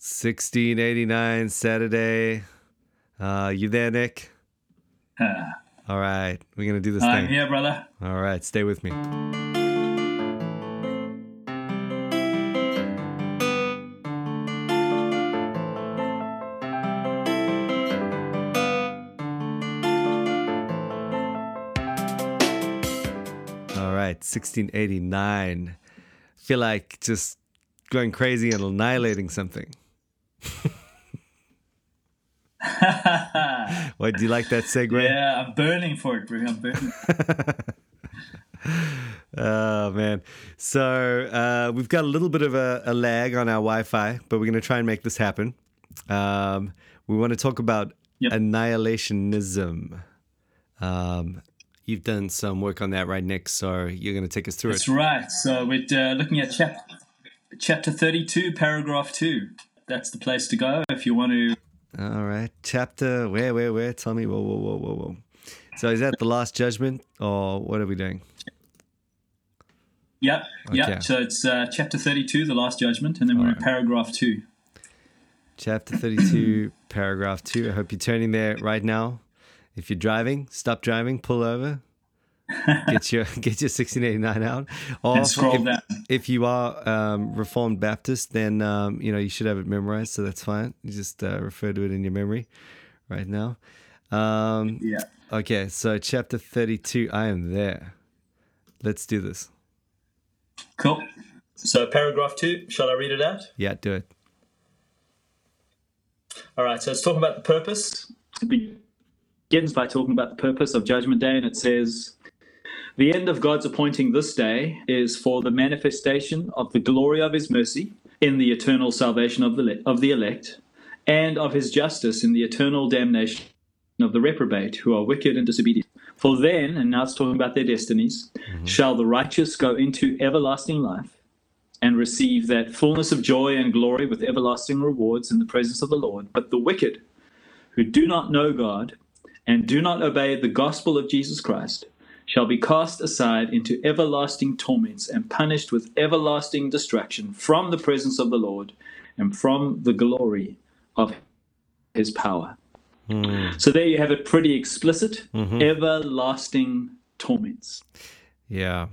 1689 Saturday. Uh, you there, Nick? All right, we're gonna do this I'm thing. here, brother. All right, stay with me. All right, 1689. Feel like just going crazy and annihilating something. What do you like that segue? yeah, I'm burning for it, bro. I'm burning. Oh man. So uh, we've got a little bit of a, a lag on our Wi-Fi, but we're going to try and make this happen. Um, we want to talk about Yep. annihilationism. Um, you've done some work on that, right, Nick? So you're going to take us through That's it. That's right. So we're uh, looking at chap- chapter 32, paragraph 2. That's the place to go if you want to. All right. Chapter where, where, where? Tell me. Whoa, whoa, whoa, whoa, whoa. So is that the last judgment, or what are we doing? Yep, Okay. yep. So it's uh, chapter 32, the last judgment, and then we're in paragraph 2. Chapter 32, paragraph 2. I hope you're turning there right now. If you're driving, stop driving, pull over. Get your get your 1689 out. Or And scroll if, down. if you are um, Reformed Baptist, then um, you know you should have it memorized, so that's fine. You just uh, refer to it in your memory right now. Um, Yeah. okay, so chapter 32. I am there. Let's do this. Cool. So paragraph 2, shall I read it out? Yeah, do it. All right, so it's talking about the purpose. It begins by talking about the purpose of Judgment Day, and it says, The end of God's appointing this day is for the manifestation of the glory of his mercy in the eternal salvation of the, of the elect, and of his justice in the eternal damnation of the reprobate who are wicked and disobedient. For then, and now it's talking about their destinies, mm-hmm. shall the righteous go into everlasting life and receive that fullness of joy and glory with everlasting rewards in the presence of the Lord. But the wicked, who do not know God and do not obey the gospel of Jesus Christ, shall be cast aside into everlasting torments and punished with everlasting destruction from the presence of the Lord and from the glory of his power. Hmm. So there you have it pretty explicit mm-hmm. everlasting torments. Yeah.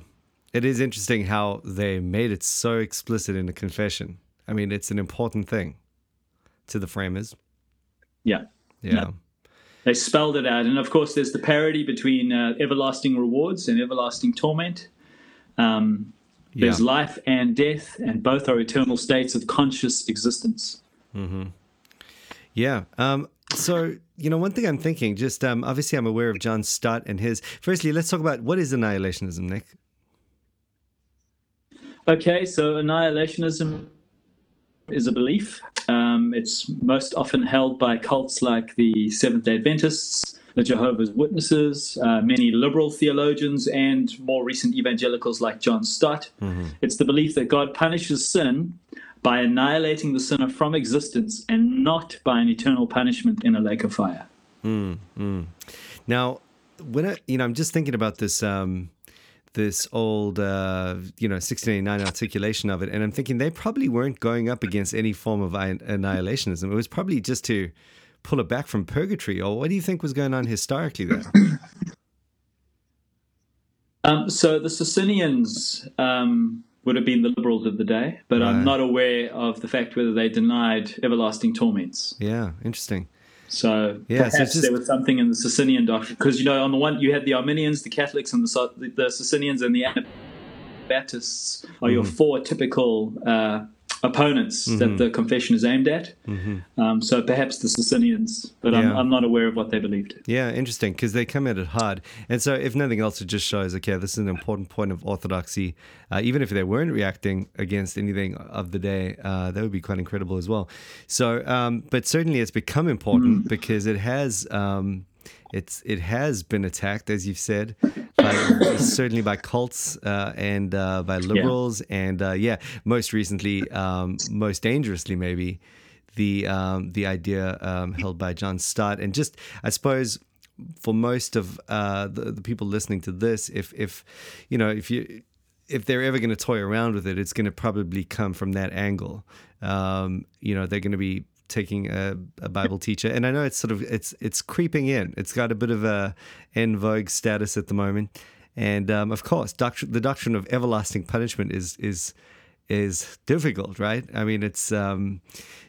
It is interesting how they made it so explicit in the confession. I mean, it's an important thing to the framers. Yeah. Yeah. They spelled it out. And of course, there's the parody between uh, everlasting rewards and everlasting torment. Um, there's Yeah. life and death, and both are eternal states of conscious existence. Yeah. Um, so, you know, one thing I'm thinking, just um, obviously I'm aware of John Stott and his. Firstly, let's talk about what is annihilationism, Nick? Okay, so annihilationism is a belief. Um, it's most often held by cults like the Seventh day Adventists, the Jehovah's Witnesses, uh, many liberal theologians, and more recent evangelicals like John Stott. It's the belief that God punishes sin by annihilating the sinner from existence and not by an eternal punishment in a lake of fire. Now, when I, you know, I'm just thinking about this, um, this old, uh, you know, 1689 articulation of it, and I'm thinking they probably weren't going up against any form of annihilationism. It was probably just to pull it back from purgatory, or what do you think was going on historically there? Um, so the Socinians um, would have been the liberals of the day, but Right. I'm not aware of the fact whether they denied everlasting torments. Yeah, interesting. So Yeah, so perhaps just- there was something in the Socinian doctrine because you know on the one you had the Arminians, the Catholics, and the So- the, Socinians and the Anabaptists are your Mm-hmm. four typical uh, opponents that the confession is aimed at. Um, so perhaps the Socinians, but I'm, Mm-hmm. I'm not aware of what they believed. Yeah, interesting because they come at it hard, and so if nothing else, it just shows okay, this is an important point of orthodoxy. Uh, even if they weren't reacting against anything of the day, uh, that would be quite incredible as well. So, um, but certainly it's become important because it has. Um, it's it has been attacked, as you've said, by, certainly by cults uh, and uh, by liberals, and uh, yeah, most recently, um, most dangerously, maybe the um, the idea um, held by John Stott, and just I suppose for most of uh, the, the people listening to this, if if you know if you if they're ever going to toy around with it, it's going to probably come from that angle. Um, you know, they're going to be taking a, a, Bible teacher, and I know it's sort of it's it's creeping in. It's got a bit of a en vogue status at the moment, and um, of course, doctrine, the doctrine of everlasting punishment is is is difficult, right? I mean, it's um,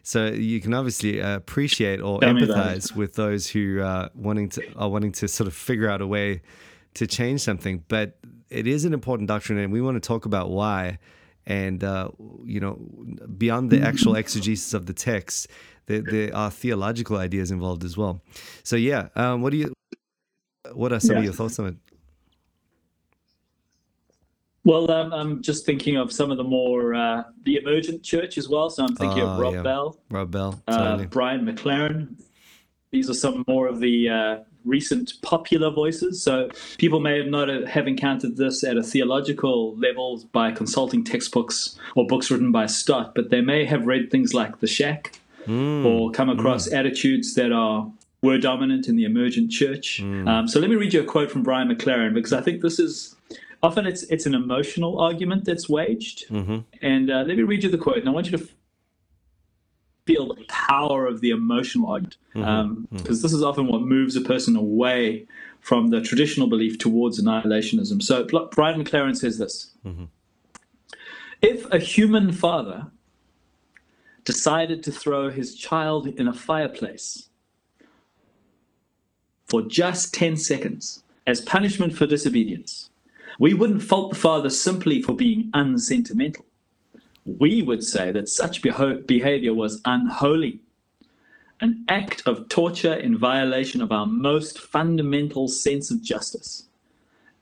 so you can obviously appreciate or Tell empathize with those who are wanting to are wanting to sort of figure out a way to change something, but it is an important doctrine, and we want to talk about why. And uh, you know, beyond the actual exegesis of the text, there, there are theological ideas involved as well. So yeah, um, what do you? What are some yeah. of your thoughts on it? Well, um, I'm just thinking of some of the more uh, the emergent church as well. So I'm thinking of oh, Rob yeah. Bell, Rob Bell, uh, totally. uh, Brian McLaren. These are some more of the uh, recent popular voices. So people may not have encountered this at a theological level by consulting textbooks or books written by Stott, but they may have read things like The Shack mm. or come across mm. attitudes that are were dominant in the emergent church. Mm. Um, so let me read you a quote from Brian McLaren because I think this is often it's it's an emotional argument that's waged. Mm-hmm. And uh, let me read you the quote, and I want you to feel the power of the emotional argument, because mm-hmm. um, mm-hmm. this is often what moves a person away from the traditional belief towards annihilationism. So Brian McLaren says this: mm-hmm. If a human father decided to throw his child in a fireplace for just 10 seconds as punishment for disobedience, we wouldn't fault the father simply for being unsentimental. We would say that such behavior was unholy, an act of torture in violation of our most fundamental sense of justice.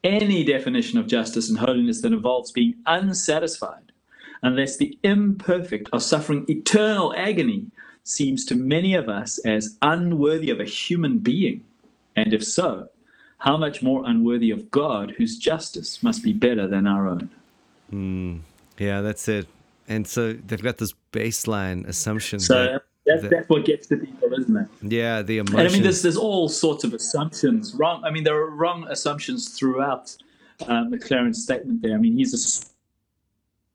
Any definition of justice and holiness that involves being unsatisfied, unless the imperfect are suffering eternal agony, seems to many of us as unworthy of a human being. And if so, how much more unworthy of God, whose justice must be better than our own? Mm, yeah, that's it. And so they've got this baseline assumption. So that, that's, that, that's what gets to people, isn't it? Yeah, the emotion. And I mean, there's there's all sorts of assumptions. Wrong. I mean, there are wrong assumptions throughout um, McLaren's statement there. I mean, he's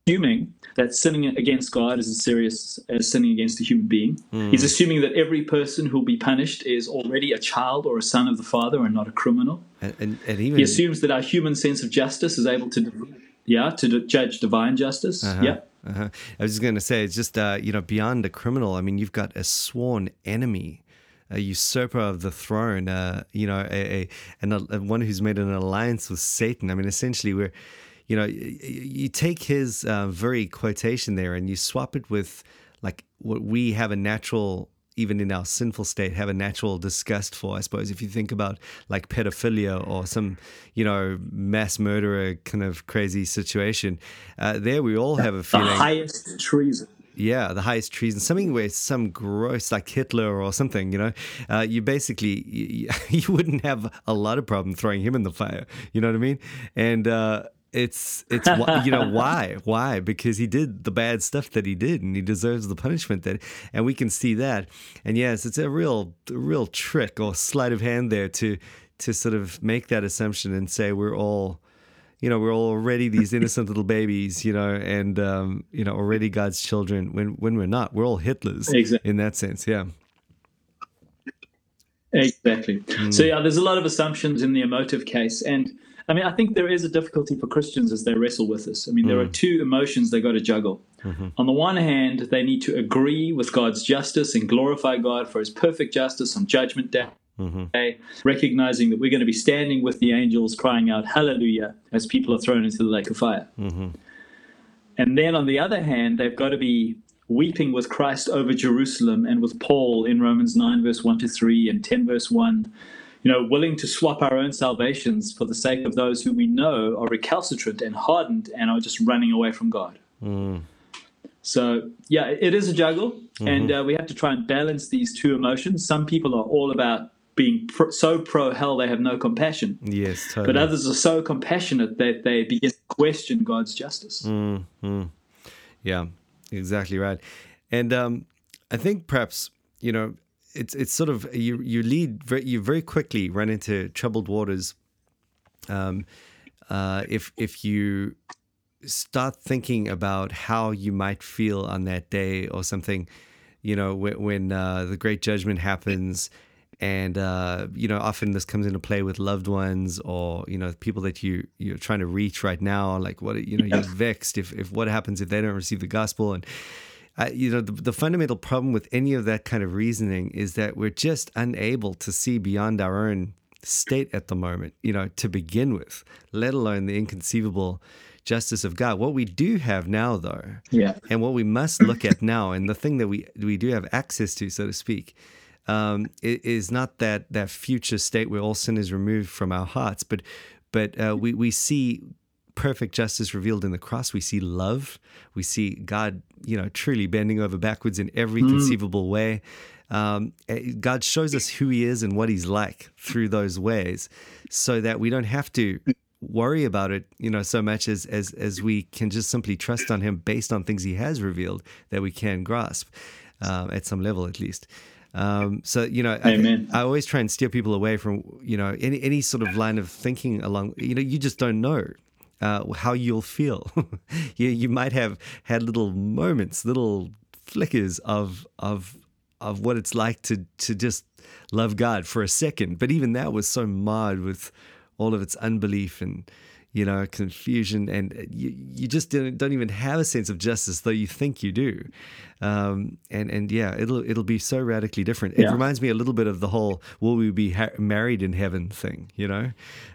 assuming that sinning against God is as serious as sinning against a human being. Mm. He's assuming that every person who'll be punished is already a child or a son of the Father and not a criminal. And, and, and even he assumes that our human sense of justice is able to, yeah, to judge divine justice. Uh-huh. Yeah. Uh-huh. I was just going to say, it's just uh, you know beyond a criminal. I mean, you've got a sworn enemy a usurper of the throne, uh, you know, a, a, a, one who's made an alliance with Satan. I mean, essentially, we're you know, you take his uh, very quotation there and you swap it with like what we have a natural even in our sinful state, have a natural disgust for. I suppose if you think about like pedophilia or some, you know, mass murderer kind of crazy situation, uh, there we all have a feeling. The highest treason. Yeah, the highest treason. Something where some gross, like Hitler or something, you know, uh, you basically, you, you, wouldn't have a lot of problem throwing him in the fire. You know what I mean? And, uh, it's it's you know why why because he did the bad stuff that he did and he deserves the punishment that and we can see that and yes it's a real a real trick or sleight of hand there to to sort of make that assumption and say we're all you know we're all already these innocent little babies you know and um, you know already god's children when when we're not we're all hitlers exactly. in that sense yeah exactly mm. so yeah there's a lot of assumptions in the emotive case and I mean, I think there is a difficulty for Christians as they wrestle with this. I mean, there mm. are two emotions they got to juggle. Mm-hmm. On the one hand, they need to agree with God's justice and glorify God for his perfect justice on Judgment Day. Mm-hmm. Recognizing that we're going to be standing with the angels crying out, Hallelujah, as people are thrown into the lake of fire. Mm-hmm. And then on the other hand, they've got to be weeping with Christ over Jerusalem and with Paul in Romans 9, verse 1 to 3 and 10, verse 1 you know, willing to swap our own salvations for the sake of those who we know are recalcitrant and hardened and are just running away from God. Mm. So, yeah, it is a juggle, mm-hmm. and uh, we have to try and balance these two emotions. Some people are all about being pro- so pro hell they have no compassion. Yes, totally. But others are so compassionate that they begin to question God's justice. Mm-hmm. Yeah, exactly right. And um, I think perhaps, you know, it's it's sort of you you lead very, you very quickly run into troubled waters um, uh, if if you start thinking about how you might feel on that day or something, you know, when, when uh, the great judgment happens. And uh, you know, often this comes into play with loved ones or you know people that you you're trying to reach right now. Like what you know, you're vexed if if what happens if they don't receive the gospel and uh, you know, the, the, fundamental problem with any of that kind of reasoning is that we're just unable to see beyond our own state at the moment, you know, to begin with, let alone the inconceivable justice of God. What we do have now, though, yeah, and what we must look at now, and the thing that we we do have access to, so to speak, um, is not that that future state where all sin is removed from our hearts, but but uh, we we see perfect justice revealed in the cross. We see love. We see God, you know, truly bending over backwards in every mm. conceivable way. Um, eh, God shows us who He is and what He's like through those ways, so that we don't have to worry about it, you know, so much as as as we can just simply trust on Him based on things He has revealed that we can grasp um, at some level, at least. Um, so you know, I, I, always try and steer people away from you know any any sort of line of thinking along. You know, you just don't know uh, how you'll feel. you, you might have had little moments, little flickers of of of what it's like to to just love God for a second. But even that was so marred with all of its unbelief and you know confusion, and you you just don't, don't even have a sense of justice, though you think you do. Um, and and yeah, it'll it'll be so radically different. It yeah. reminds me a little bit of the whole "Will we be ha- married in heaven?" thing. You know,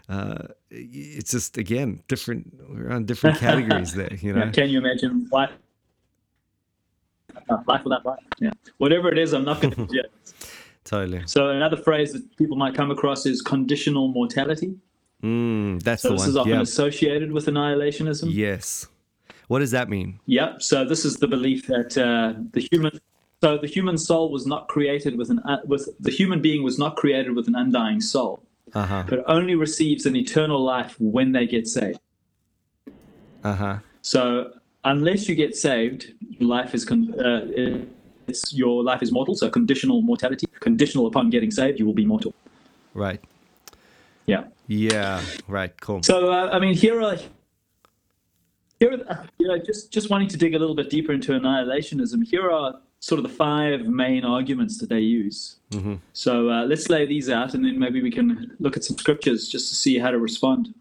uh, it's just again different. We're on different categories there. You know, yeah, can you imagine life? Uh, life without life. Yeah, whatever it is, I'm not going to. Yeah. totally. So another phrase that people might come across is conditional mortality. Mm, that's so the this one. is often yep. associated with annihilationism. Yes. What does that mean? Yep. So this is the belief that uh, the human, so the human soul was not created with an uh, with the human being was not created with an undying soul, uh-huh. but only receives an eternal life when they get saved. Uh huh. So unless you get saved, life is con- uh, it's your life is mortal. So conditional mortality, conditional upon getting saved, you will be mortal. Right. Yeah. Yeah. Right. Cool. So uh, I mean, here are here, are, you know, just just wanting to dig a little bit deeper into annihilationism. Here are sort of the five main arguments that they use. Mm-hmm. So uh, let's lay these out, and then maybe we can look at some scriptures just to see how to respond.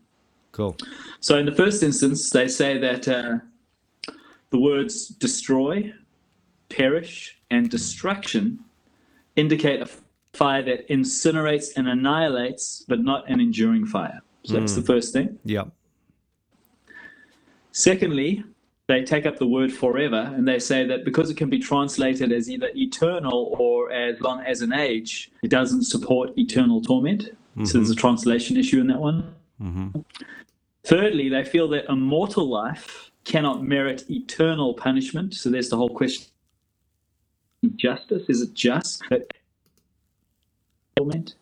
Cool. So in the first instance, they say that uh, the words destroy, perish, and destruction indicate a fire that incinerates and annihilates, but not an enduring fire. So that's mm. the first thing. Yeah. Secondly, they take up the word forever and they say that because it can be translated as either eternal or as long as an age, it doesn't support eternal torment. Mm-hmm. So there's a mm-hmm. translation issue in that one. Mm-hmm. Thirdly, they feel that a mortal life cannot merit eternal punishment. So there's the whole question justice. Is it just? torment.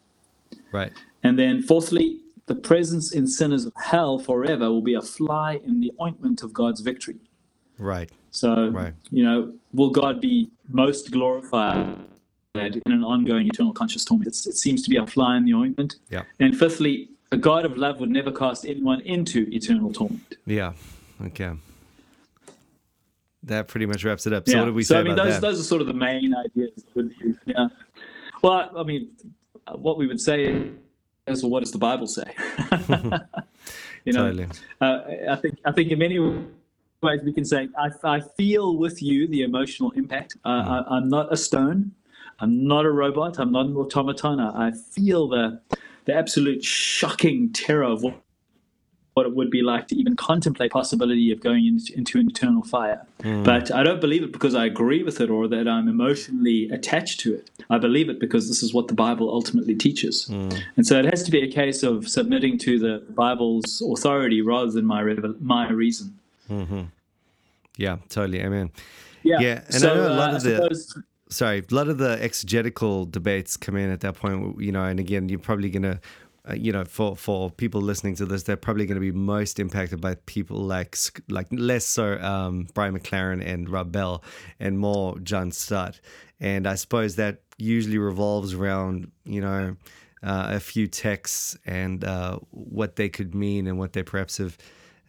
Right. And then fourthly, the presence in sinners of hell forever will be a fly in the ointment of God's victory. Right. So, right. you know, will God be most glorified in an ongoing eternal conscious torment? It's, it seems to be a fly in the ointment. Yeah. And fifthly, a God of love would never cast anyone into eternal torment. Yeah. Okay. That pretty much wraps it up. So yeah. what did we so, say I mean, those, that? those are sort of the main ideas. Yeah. Well, I mean, what we would say is, well, what does the Bible say? you know, totally. uh, I think I think in many ways we can say I, I feel with you the emotional impact. Uh, mm. I, am not a stone. I'm not a robot. I'm not an automaton. I, I feel the the absolute shocking terror of what what it would be like to even contemplate possibility of going into, into an eternal fire. Mm. But I don't believe it because I agree with it or that I'm emotionally attached to it. I believe it because this is what the Bible ultimately teaches. Mm. And so it has to be a case of submitting to the Bible's authority rather than my my reason. Mm-hmm. Yeah, totally. Amen. Yeah. Yeah, and so, I know a lot uh, of the. Sorry, a lot of the exegetical debates come in at that point. You know, and again, you're probably going to uh, you know, for for people listening to this, they're probably going to be most impacted by people like like less so um, Brian McLaren and Rob Bell, and more John Stott. And I suppose that usually revolves around you know uh, a few texts and uh, what they could mean and what they perhaps have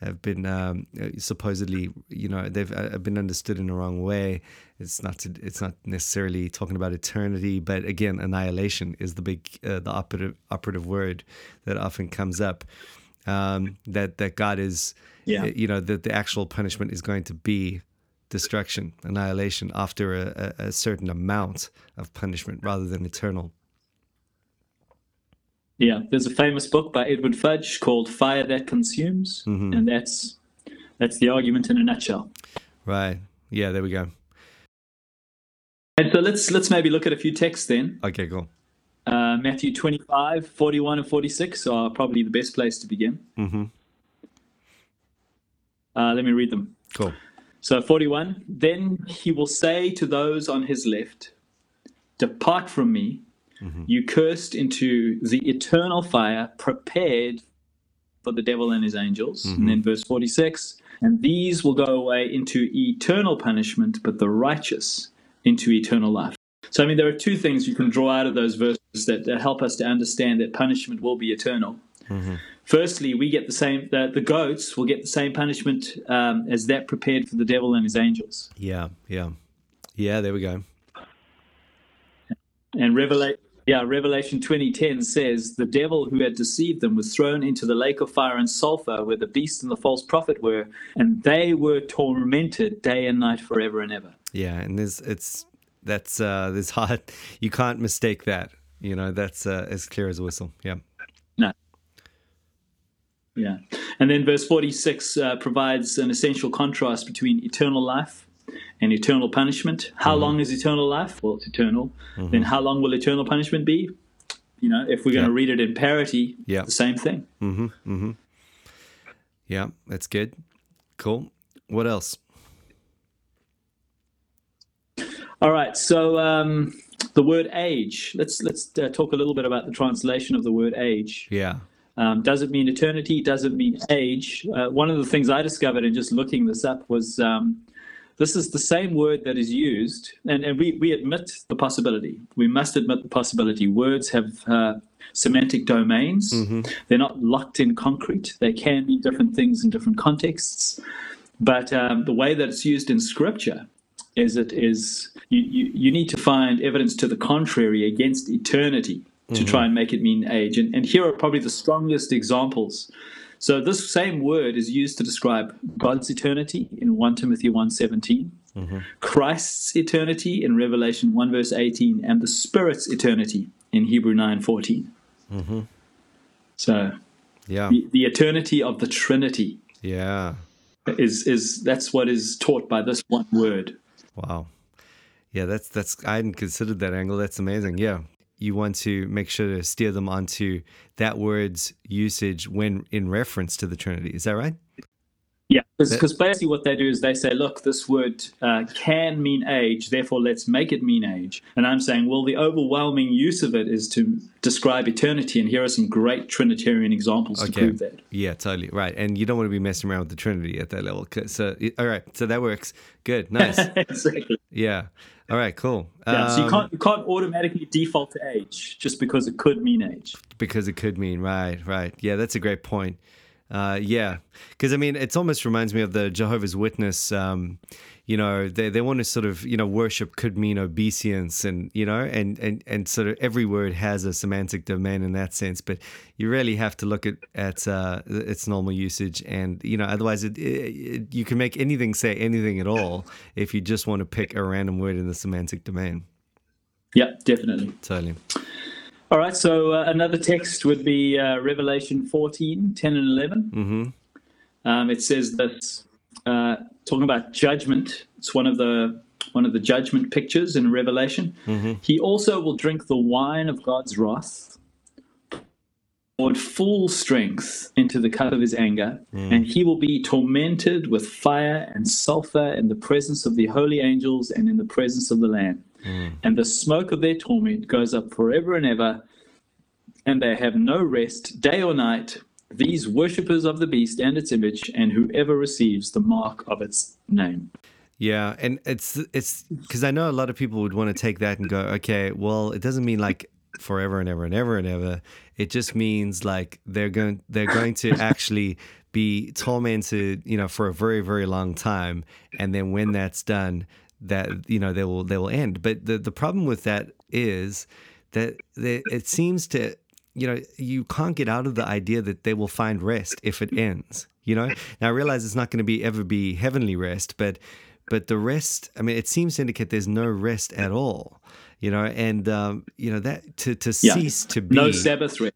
have been um, supposedly, you know, they've uh, been understood in the wrong way. It's not to, it's not necessarily talking about eternity, but again, annihilation is the big uh, the operative operative word that often comes up. Um, that that God is, Yeah. you know, that the actual punishment is going to be destruction, annihilation after a, a, a certain amount of punishment rather than eternal. Yeah, there's a famous book by Edward Fudge called "Fire That Consumes," and that's that's the argument in a nutshell. Right. Yeah, there we go. And so let's let's maybe look at a few texts then. Okay, cool. Uh, Matthew 25, 41, and 46 are probably the best place to begin. Mm-hmm. Uh, let me read them. Cool. So 41, then he will say to those on his left, Depart from me, Mm-hmm. you cursed, into the eternal fire prepared for the devil and his angels. And mm-hmm. then verse 46, and these will go away into eternal punishment, but the righteous into eternal life. So, I mean, there are two things you can draw out of those verses that, that help us to understand that punishment will be eternal. Mm-hmm. Firstly, we get the same. The, the goats will get the same punishment um, as that prepared for the devil and his angels. Yeah, yeah. Yeah, there we go. And Revelation, yeah, Revelation twenty ten says the devil who had deceived them was thrown into the lake of fire and sulfur, where the beast and the false prophet were, and they were tormented day and night forever and ever. Yeah, and there's it's that's uh there's hard you can't mistake that. You know, that's uh, as clear as a whistle. Yeah. No. Yeah. And then verse 46 uh, provides an essential contrast between eternal life and eternal punishment. How long is eternal life? Well, it's eternal. Then how long will eternal punishment be? You know, if we're going to Yeah. read it in parity, Yeah. the same thing. Mm-hmm. Yeah, that's good. Cool. What else? All right. So um, the word age. Let's let's uh, talk a little bit about the translation of the word age. Yeah. Um, does it mean eternity? Does it mean age? Uh, one of the things I discovered in just looking this up was um, this is the same word that is used, and, and we, we admit the possibility. We must admit the possibility. Words have uh, semantic domains, they're not locked in concrete, they can mean different things in different contexts. But um, the way that it's used in scripture is it is you, you, you need to find evidence to the contrary against eternity to try and make it mean age. And, and here are probably the strongest examples. So this same word is used to describe God's eternity in 1 Timothy 1.17, mm-hmm. Christ's eternity in Revelation 1 verse 18, and the Spirit's eternity in Hebrew 9.14. Mm-hmm. So Yeah. the, the eternity of the Trinity Yeah. is is that's what is taught by this one word. Wow. Yeah, that's that's I hadn't considered that angle. That's amazing. Yeah. You want to make sure to steer them onto that word's usage when in reference to the Trinity. Is that right? Yeah, because basically what they do is they say, look, this word uh, can mean age, therefore let's make it mean age. And I'm saying, well, the overwhelming use of it is to describe eternity, and here are some great Trinitarian examples to prove that. Yeah, totally. Right. And you don't want to be messing around with the Trinity at that level. So, all right. So that works. Good. Nice. exactly. yeah. All right. Cool. Yeah, so you Um, can't you can't automatically default to age just because it could mean age. because it could mean right right yeah that's a great point uh, yeah. Because i mean it almost reminds me of the jehovah's witness um, you know they, they want to sort of you know worship could mean obeisance and you know and, and and sort of every word has a semantic domain in that sense but you really have to look at at uh, its normal usage and you know otherwise it, it, you can make anything say anything at all if you just want to pick a random word in the semantic domain. Yeah, definitely. totally All right, so uh, another text would be uh, Revelation 14, 10 and 11. mm-hmm Um, it says this, uh, talking about judgment. It's one of the one of the judgment pictures in Revelation. He also will drink the wine of God's wrath, poured full strength into the cup of his anger, and he will be tormented with fire and sulfur in the presence of the holy angels and in the presence of the Lamb. Mm. And the smoke of their torment goes up forever and ever, and they have no rest day or night. These worshippers of the beast and its image, and whoever receives the mark of its name. Yeah, and it's it's because I know a lot of people would want to take that and go, okay, well, it doesn't mean like forever and ever and ever and ever. It just means like they're going they're going to actually be tormented, you know, for a very very long time, and then when that's done, that you know they will they will end. But the the problem with that is that they, it seems to you know you can't get out of the idea that they will find rest if it ends. You know, now I realize it's not going to be ever be heavenly rest, but but the rest. I mean, it seems to indicate there's no rest at all. You know, and um, you know that to to Yeah. cease to be No Sabbath rest.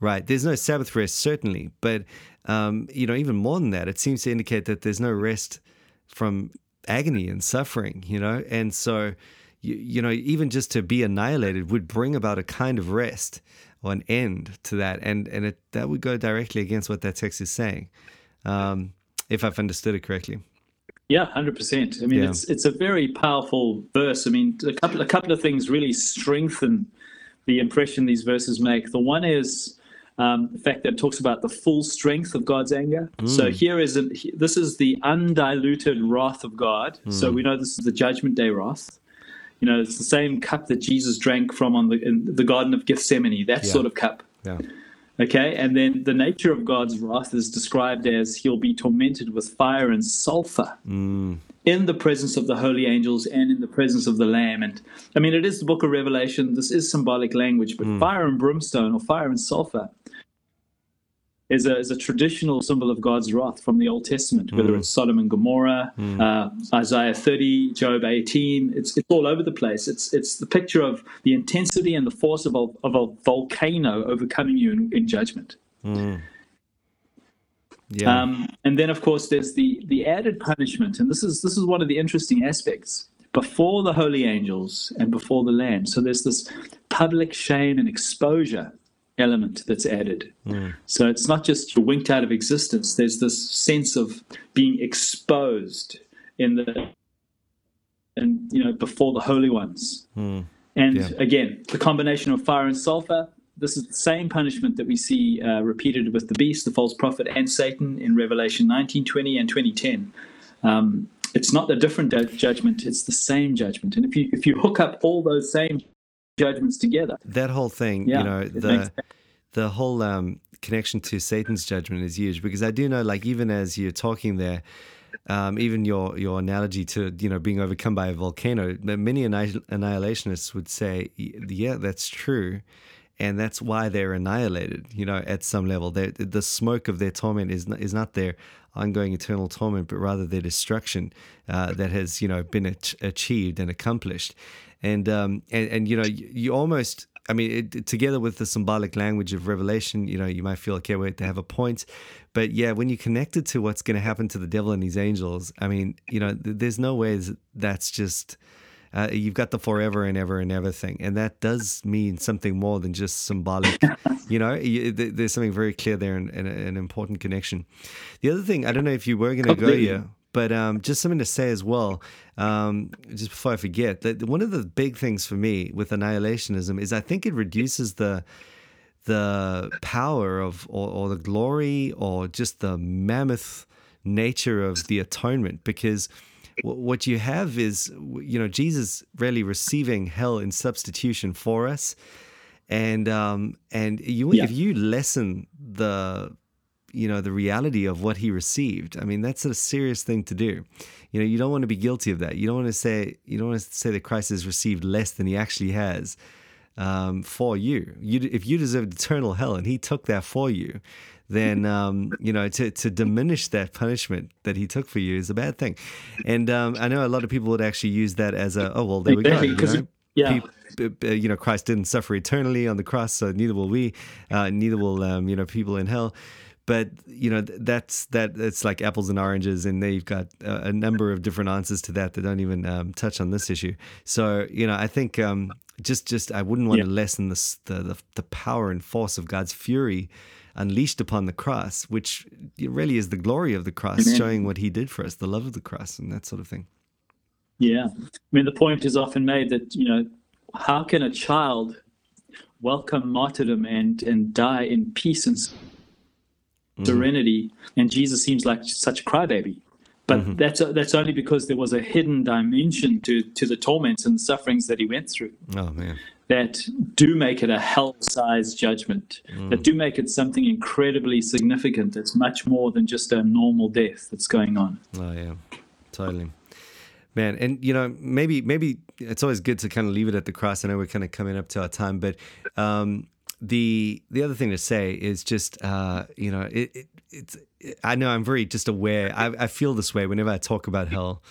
Right. There's no Sabbath rest, certainly. But, um, you know, even more than that, it seems to indicate that there's no rest from agony and suffering, you know? And so, you, you know, even just to be annihilated would bring about a kind of rest or an end to that. And, and it, that would go directly against what that text is saying, um, if I've understood it correctly. Yeah, hundred percent. I mean, Yeah. it's it's a very powerful verse. I mean, a couple a couple of things really strengthen the impression these verses make. The one is um, the fact that it talks about the full strength of God's anger. So mm. here is a, this is the undiluted wrath of God. Mm. So we know this is the Judgment Day wrath. You know, it's the same cup that Jesus drank from on the in the Garden of Gethsemane. That Yeah. sort of cup. Yeah. Okay, and then the nature of God's wrath is described as he'll be tormented with fire and sulfur mm. in the presence of the holy angels and in the presence of the Lamb. And I mean, it is the book of Revelation. This is symbolic language, but fire and brimstone or fire and sulfur is a, is a traditional symbol of God's wrath from the Old Testament, whether it's Sodom and Gomorrah, uh, Isaiah 30, Job 18. It's, it's all over the place. It's, it's the picture of the intensity and the force of a, of a volcano overcoming you in, in judgment. Yeah. Um, and then, of course, there's the the added punishment, and this is this is one of the interesting aspects. Before the holy angels and before the Lamb, so there's this public shame and exposure element that's added. So it's not just you're winked out of existence. There's this sense of being exposed in the and you know before the holy ones. And Yeah. again, the combination of fire and sulfur. This is the same punishment that we see uh, repeated with the beast, the false prophet, and Satan in Revelation 19, 20, and 2010. Um, it's not a different judgment; it's the same judgment. And if you if you hook up all those same judgments together, that whole thing, yeah, you know, the the whole um, connection to Satan's judgment is huge because I do know, like, even as you're talking there, um, even your your analogy to you know being overcome by a volcano, many annihilationists would say, yeah, that's true. And that's why they're annihilated, you know, at some level. They're, the smoke of their torment is not, is not their ongoing eternal torment, but rather their destruction uh, that has, you know, been ach- achieved and accomplished. And, um, and, and, you know, you, you almost, I mean, it, together with the symbolic language of Revelation, you know, you might feel, okay, wait, they have a point. But yeah, when you connect it to what's going to happen to the devil and his angels, I mean, you know, th- there's no way that that's just, uh, you've got the forever and ever and ever thing. And that does mean something more than just symbolic. you know, you, th- there's something very clear there and, and an important connection. The other thing, I don't know if you were going to go here, but um, just something to say as well, um, just before I forget, that one of the big things for me with annihilationism is I think it reduces the the power of or, or the glory or just the mammoth nature of the atonement because wh- what you have is you know Jesus really receiving hell in substitution for us and um and you Yeah. if you lessen the you know the reality of what he received i mean that's a serious thing to do you know you don't want to be guilty of that you don't want to say you don't want to say that christ has received less than he actually has um, for you. you if you deserved eternal hell and he took that for you then um, you know to, to diminish that punishment that he took for you is a bad thing and um, i know a lot of people would actually use that as a oh well there we go you know? yeah. Peop- b- b- you know christ didn't suffer eternally on the cross so neither will we uh, neither will um, you know people in hell but you know that's that it's like apples and oranges and they've got a, a number of different answers to that that don't even um, touch on this issue so you know i think um, just just i wouldn't want Yeah. to lessen the, the the power and force of god's fury unleashed upon the cross which really is the glory of the cross Amen. showing what he did for us the love of the cross and that sort of thing Yeah. I mean, the point is often made that, you know, how can a child welcome martyrdom and, and die in peace and serenity? And Jesus seems like such a crybaby. But mm-hmm. that's that's only because there was a hidden dimension to to the torments and the sufferings that he went through. Oh man that do make it a hell-sized judgment, mm. that do make it something incredibly significant. It's much more than just a normal death that's going on. Oh yeah, totally, man. And you know, maybe maybe it's always good to kind of leave it at the cross. I know we're kind of coming up to our time, but um, the the other thing to say is just uh, you know it, it, it's I know I'm very just aware. I, I feel this way whenever I talk about hell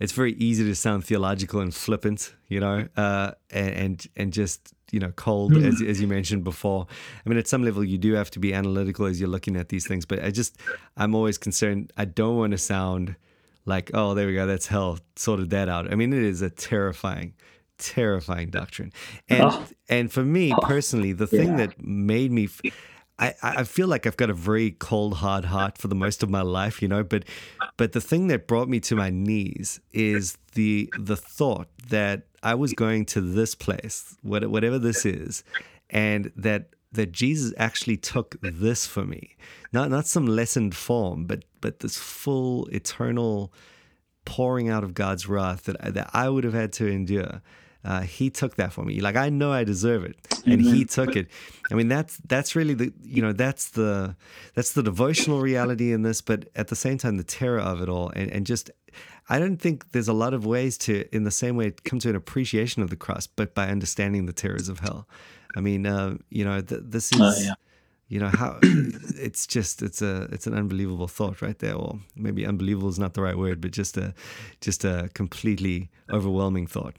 it's very easy to sound theological and flippant, you know, uh, and and just you know cold as as you mentioned before. I mean, at some level, you do have to be analytical as you're looking at these things. But I just I'm always concerned. I don't want to sound like oh there we go that's hell sorted that out. I mean, it is a terrifying terrifying doctrine and oh. and for me oh. personally the thing yeah. that made me I, I feel like I've got a very cold, hard heart for the most of my life, you know. But, but the thing that brought me to my knees is the the thought that I was going to this place, whatever this is, and that that Jesus actually took this for me, not not some lessened form, but but this full eternal pouring out of God's wrath that that I would have had to endure uh, he took that for me. Like I know I deserve it, and he took it. I mean, that's that's really the you know that's the that's the devotional reality in this, but at the same time the terror of it all, and and just I don't think there's a lot of ways to, in the same way, come to an appreciation of the cross, but by understanding the terrors of hell. I mean, uh, you know, th- this is. Uh, yeah. You know how it's just it's a it's an unbelievable thought right there, or maybe unbelievable is not the right word, but just a just a completely overwhelming thought.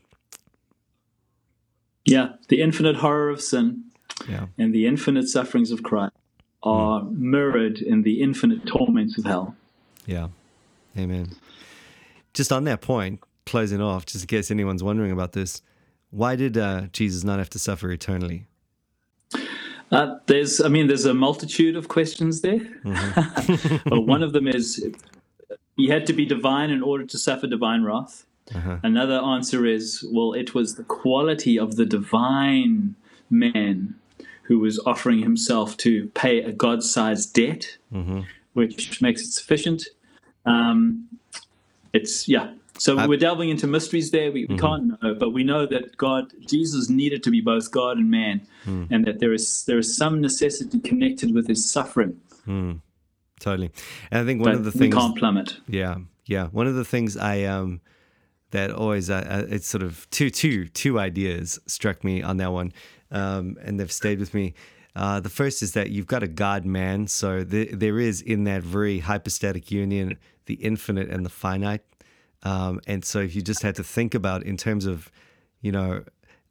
Yeah, the infinite horror of sin yeah. and the infinite sufferings of Christ are mm. mirrored in the infinite torments of hell. Yeah. Amen. Just on that point, closing off, just in case anyone's wondering about this, why did uh, Jesus not have to suffer eternally? Uh, there's, I mean, there's a multitude of questions there. Mm-hmm. one of them is he had to be divine in order to suffer divine wrath. Uh-huh. Another answer is well, it was the quality of the divine man who was offering himself to pay a God sized debt, mm-hmm. which makes it sufficient. Um, it's, yeah. So I, we're delving into mysteries there. We, we mm-hmm. can't know, but we know that God, Jesus needed to be both God and man, mm. and that there is there is some necessity connected with his suffering. Mm. Totally, and I think one but of the things we can't plummet. Yeah, yeah. One of the things I um that always uh, uh, it's sort of two two two ideas struck me on that one, um, and they've stayed with me. Uh, the first is that you've got a God man, so the, there is in that very hypostatic union the infinite and the finite, um, and so if you just had to think about in terms of, you know,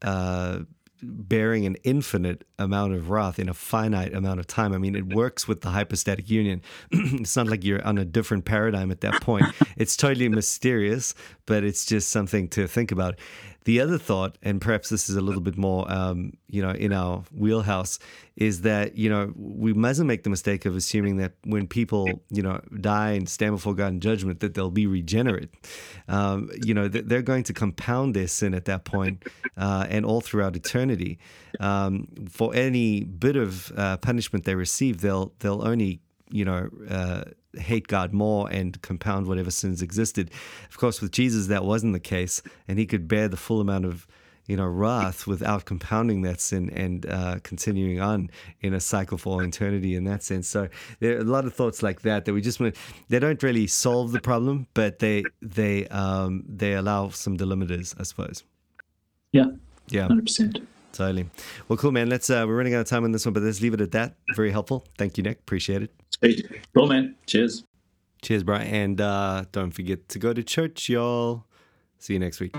uh, bearing an infinite amount of wrath in a finite amount of time. I mean, it works with the hypostatic union. it's not like you're on a different paradigm at that point. It's totally mysterious, but it's just something to think about. The other thought, and perhaps this is a little bit more, um, you know, in our wheelhouse, is that you know we mustn't make the mistake of assuming that when people you know die and stand before God in judgment that they'll be regenerate. Um, you know, they're going to compound their sin at that point, uh, and all throughout eternity. Um, for any bit of uh, punishment they receive, they'll they'll only you know, uh, hate God more and compound whatever sins existed. Of course, with Jesus, that wasn't the case, and he could bear the full amount of, you know, wrath without compounding that sin and uh, continuing on in a cycle for all eternity in that sense. So there are a lot of thoughts like that that we just they don't really solve the problem, but they they um, they allow some delimiters, I suppose. Yeah. Yeah. Hundred percent. Totally. Well, cool, man. Let's. Uh, we're running out of time on this one, but let's leave it at that. Very helpful. Thank you, Nick. Appreciate it. Hey, cool, man. Cheers. Cheers, bro. And uh, don't forget to go to church, y'all. See you next week.